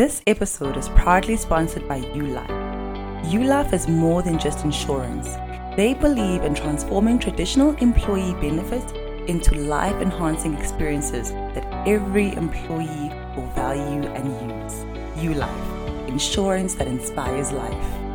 This episode is proudly sponsored by ULife. ULife is more than just insurance. They believe in transforming traditional employee benefits into life enhancing experiences that every employee will value and use. ULife, insurance that inspires life.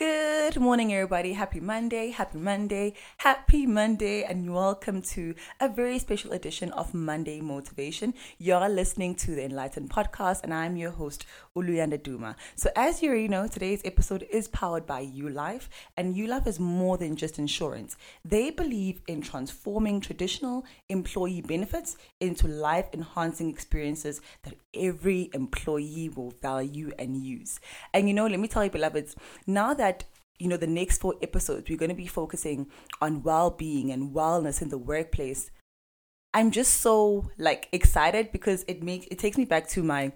Good morning, everybody. Happy Monday, happy Monday, happy Monday, and welcome to a very special edition of Monday Motivation. You're listening to the Enlightened Podcast, and I'm your host, Luyanda Duma. So, as you already know, today's episode is powered by ULife, and ULife is more than just insurance. They believe in transforming traditional employee benefits into life enhancing experiences that every employee will value and use. And you know, let me tell you, beloveds, now that you know, the next four episodes, we're going to be focusing on well being and wellness in the workplace. I'm just so like excited because it makes it takes me back to my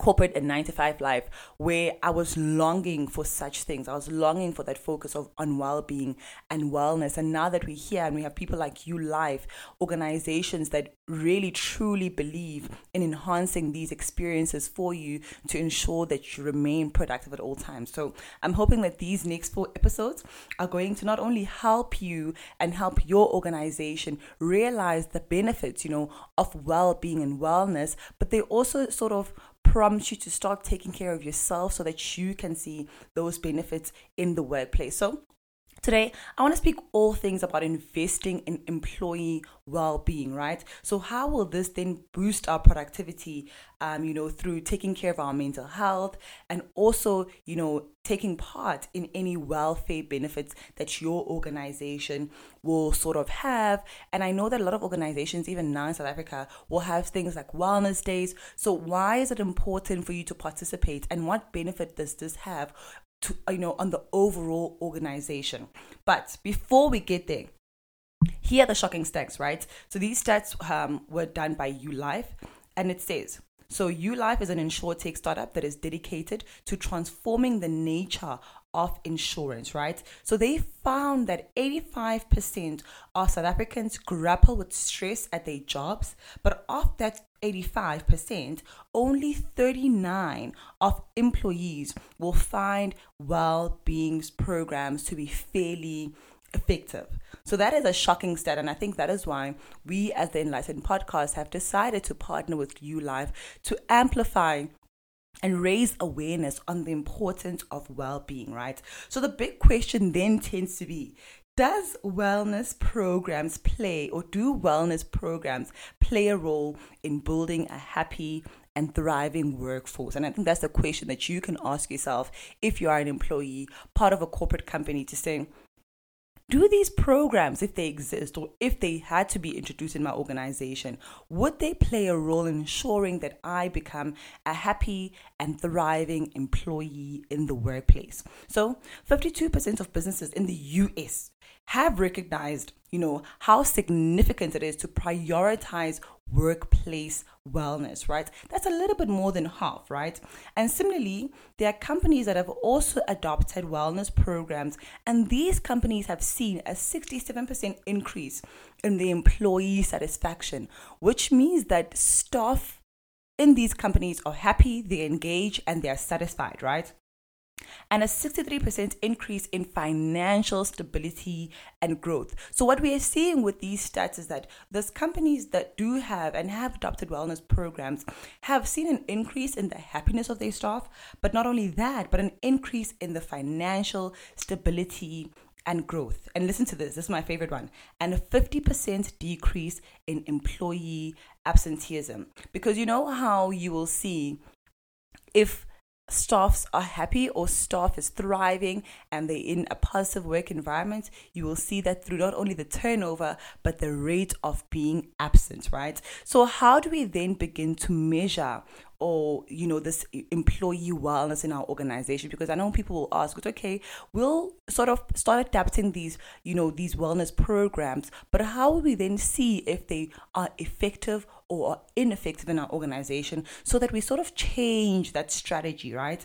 corporate and nine to five life where I was longing for such things. I was longing for that focus of on well-being and wellness. And now that we're here and we have people like ULife, organizations that really truly believe in enhancing these experiences for you to ensure that you remain productive at all times. So I'm hoping that these next four episodes are going to not only help you and help your organization realize the benefits, you know, of well-being and wellness, but they also sort of prompt you to start taking care of yourself so that you can see those benefits in the workplace. So, Today, I want to speak all things about investing in employee well-being, right? So, how will this then boost our productivity? Um, you know, through taking care of our mental health and also, you know, taking part in any welfare benefits that your organization will sort of have. And I know that a lot of organizations, even now in South Africa, will have things like wellness days. So, why is it important for you to participate, and what benefit does this have to you know on the overall organization. But before we get there, here are the shocking stats, right? So these stats um, were done by ULife, and it says so ULife is an insurtech startup that is dedicated to transforming the nature of insurance, right? So they found that 85% of South Africans grapple with stress at their jobs, but of that 85%, only 39 of employees will find well-being programs to be fairly effective. So that is a shocking stat, and I think that is why we, as the Enlightened Podcast, have decided to partner with ULife to amplify and raise awareness on the importance of well-being, right? So the big question then tends to be does wellness programs play or do wellness programs play a role in building a happy and thriving workforce? And I think that's the question that you can ask yourself if you are an employee, part of a corporate company, to say, do these programs, if they exist or if they had to be introduced in my organization, would they play a role in ensuring that I become a happy and thriving employee in the workplace? So, 52% of businesses in the US have recognized, you know, how significant it is to prioritize workplace wellness, right? That's a little bit more than half, right? And similarly, there are companies that have also adopted wellness programs, and these companies have seen a 67% increase in the employee satisfaction, which means that staff in these companies are happy, they engage, and they're satisfied, right? And a 63% increase in financial stability and growth. So, what we are seeing with these stats is that those companies that do have and have adopted wellness programs have seen an increase in the happiness of their staff, but not only that, but an increase in the financial stability and growth. And listen to this, this is my favorite one. And a 50% decrease in employee absenteeism. Because you know how you will see if staffs are happy or staff is thriving and they're in a positive work environment, you will see that through not only the turnover, but the rate of being absent, right? So, how do we then begin to measure or you know this employee wellness in our organization because i know people will ask it's okay we'll sort of start adapting these you know these wellness programs but how will we then see if they are effective or ineffective in our organization so that we sort of change that strategy, right?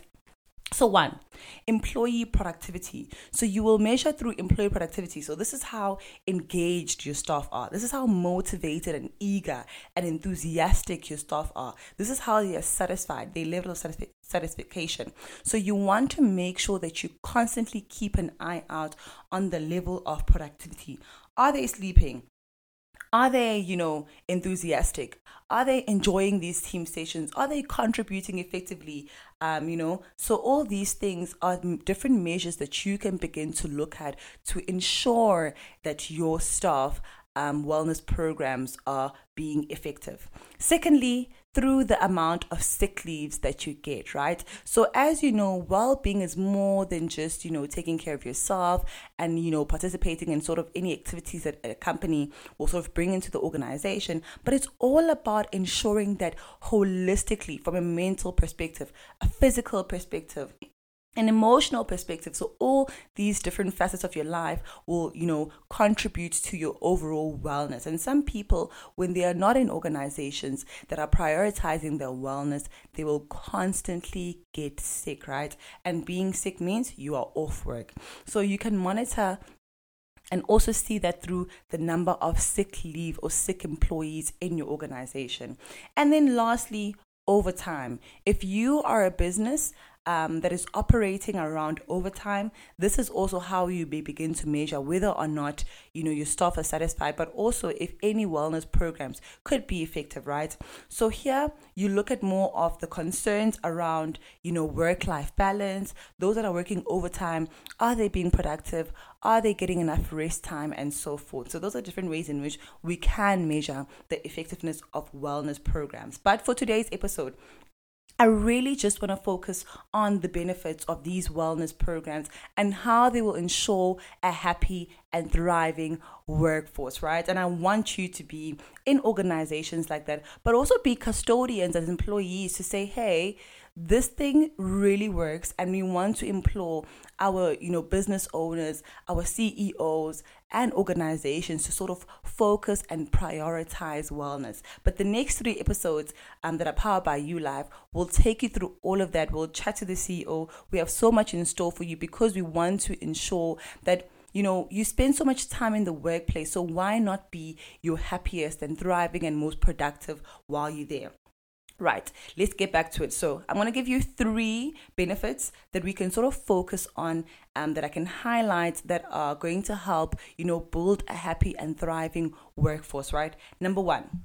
So, one, employee productivity. So, you will measure through employee productivity. So, this is how engaged your staff are. This is how motivated and eager and enthusiastic your staff are. This is how they are satisfied, their level of satisf- satisfaction. So, you want to make sure that you constantly keep an eye out on the level of productivity. Are they sleeping? Are they, you know, enthusiastic? Are they enjoying these team sessions? Are they contributing effectively? Um, you know, so all these things are different measures that you can begin to look at to ensure that your staff um, wellness programs are being effective. Secondly, through the amount of sick leaves that you get, right? So as you know, well-being is more than just, you know, taking care of yourself and, you know, participating in sort of any activities that a company will sort of bring into the organization, but it's all about ensuring that holistically from a mental perspective, a physical perspective, an emotional perspective so all these different facets of your life will you know contribute to your overall wellness and some people when they are not in organizations that are prioritizing their wellness they will constantly get sick right and being sick means you are off work so you can monitor and also see that through the number of sick leave or sick employees in your organization. And then lastly, overtime. If you are a business um, that is operating around overtime, this is also how you may begin to measure whether or not you know your staff are satisfied, but also if any wellness programs could be effective, right? So here you look at more of the concerns around you know work-life balance. Those that are working overtime, are they being productive? Are they getting enough rest time and so forth? So those are different ways in which we can measure the effectiveness of wellness programs. But for today's episode, I really just want to focus on the benefits of these wellness programs and how they will ensure a happy and thriving workforce, right? And I want you to be in organizations like that, but also be custodians as employees to say, hey, this thing really works and we want to implore our you know business owners our ceos and organizations to sort of focus and prioritize wellness. But the next three episodes um, that are powered by ULife will take you through all of that. We'll chat to the ceo we have so much in store for you because we want to ensure that you know, you spend so much time in the workplace, so why not be your happiest and thriving and most productive while you're there? Right, let's get back to it. So, I'm going to give you three benefits that we can sort of focus on um, that I can highlight that are going to help, you know, build a happy and thriving workforce, right? Number one,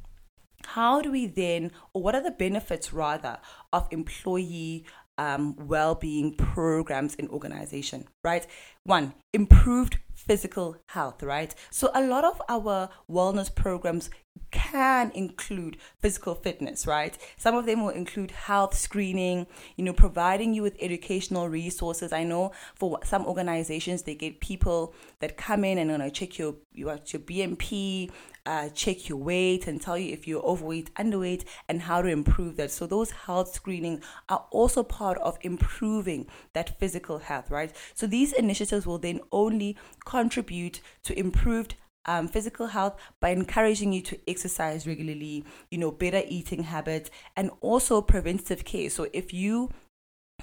how do we then, or what are the benefits rather, of employee um, well-being programs in organization right one improved physical health right so a lot of our wellness programs can include physical fitness right some of them will include health screening you know providing you with educational resources i know for some organizations they get people that come in and you know check your your, bmp uh, check your weight and tell you if you're overweight, underweight, and how to improve that. So those health screening are also part of improving that physical health, right? So these initiatives will then only contribute to improved um, physical health by encouraging you to exercise regularly, you know, better eating habits, and also preventative care. So if you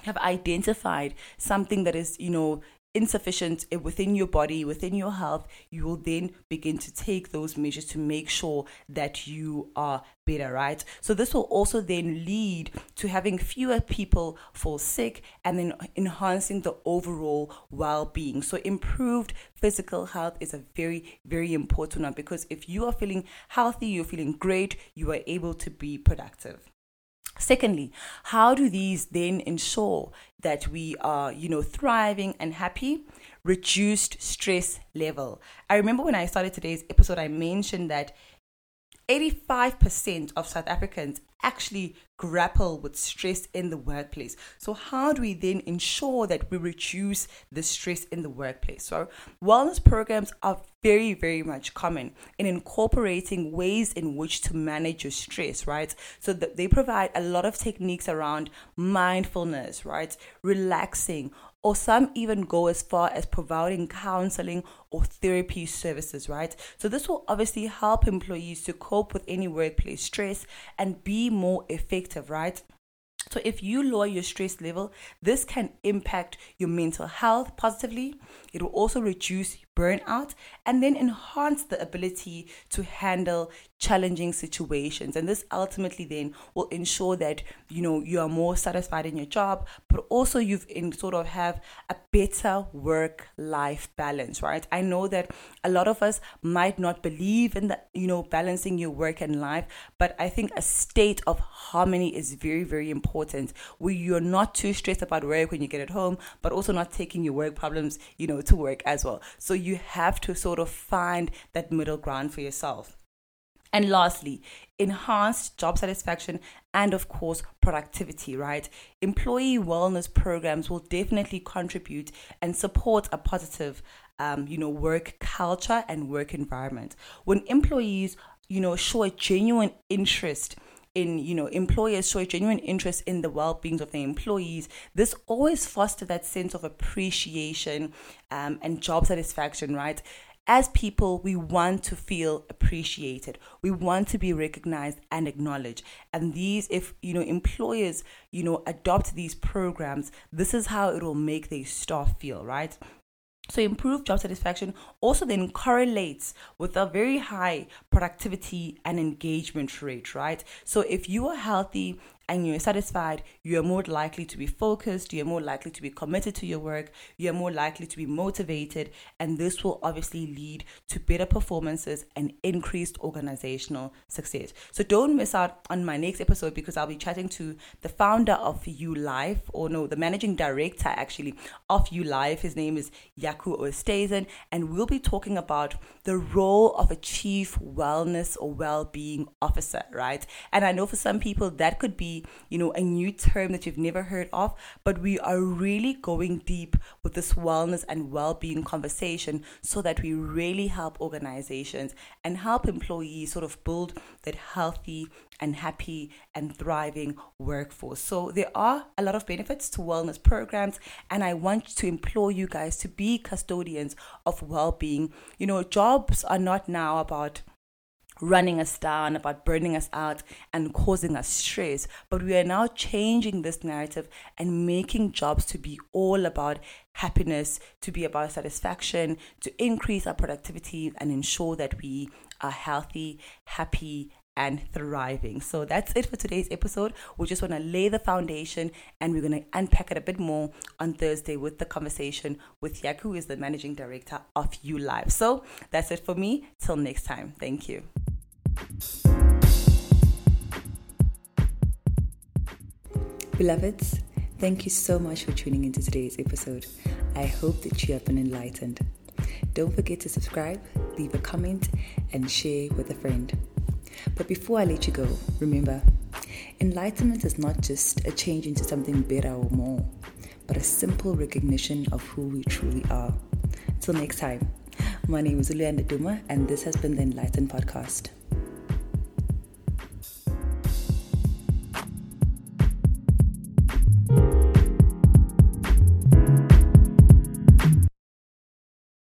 have identified something that is, you know, insufficient within your body, within your health, you will then begin to take those measures to make sure that you are better, right? So, this will also then lead to having fewer people fall sick and then enhancing the overall well being. So, improved physical health is a very, very important one because if you are feeling healthy, you're feeling great, you are able to be productive. Secondly, how do these then ensure that we are, you know, thriving and happy? Reduced stress level. I remember when I started today's episode, I mentioned that 85% of South Africans actually grapple with stress in the workplace. So, how do we then ensure that we reduce the stress in the workplace? So, wellness programs are very, very much common in incorporating ways in which to manage your stress, right? So, they provide a lot of techniques around mindfulness, right? Relaxing, or some even go as far as providing counseling or therapy services, right? So, this will obviously help employees to cope with any workplace stress and be more effective, right? So, if you lower your stress level, this can impact your mental health positively. It will also reduce burnout and then enhance the ability to handle challenging situations. And this ultimately then will ensure that you know you are more satisfied in your job, but also you've in sort of have a better work life balance, right? I know that a lot of us might not believe in the you know balancing your work and life, but I think a state of harmony is very, very important where you're not too stressed about work when you get at home, but also not taking your work problems, you know, to work as well. So you have to sort of find that middle ground for yourself. And lastly, enhanced job satisfaction and, of course, productivity, right? Employee wellness programs will definitely contribute and support a positive, um, you know, work culture and work environment. When employees, you know, show a genuine interest in you know employers show a genuine interest in the well-being of their employees this always foster that sense of appreciation um, and job satisfaction right as people, we want to feel appreciated. We want to be recognized and acknowledged. And these, if you know, employers, you know, adopt these programs, this is how it will make their staff feel, right? So, improved job satisfaction also then correlates with a very high productivity and engagement rate, right? So, if you are healthy and you're satisfied, you're more likely to be focused, you're more likely to be committed to your work, you're more likely to be motivated, and this will obviously lead to better performances and increased organizational success. So don't miss out on my next episode because I'll be chatting to the founder of ULife, or no, the managing director actually of ULife. His name is Yaku Oosthuizen, and we'll be talking about the role of a chief wellness or well-being officer, right? And I know for some people that could be you know, a new term that you've never heard of, but we are really going deep with this wellness and well being conversation so that we really help organizations and help employees sort of build that healthy and happy and thriving workforce. So there are a lot of benefits to wellness programs and I want to implore you guys to be custodians of well-being. You know, jobs are not now about running us down, about burning us out, and causing us stress. But we are now changing this narrative and making jobs to be all about happiness, to be about satisfaction, to increase our productivity and ensure that we are healthy, happy, and thriving. So that's it for today's episode. We just want to lay the foundation and we're going to unpack it a bit more on Thursday with the conversation with Yaku, who is the managing director of ULife. So that's it for me. Till next time. Thank you. Beloveds, thank you so much for tuning into today's episode. I hope that you have been enlightened. Don't forget to subscribe, leave a comment, and share with a friend. But before I let you go, remember enlightenment is not just a change into something better or more, but a simple recognition of who we truly are. Till next time, my name is Luyanda Duma, and this has been the Enlightened Podcast.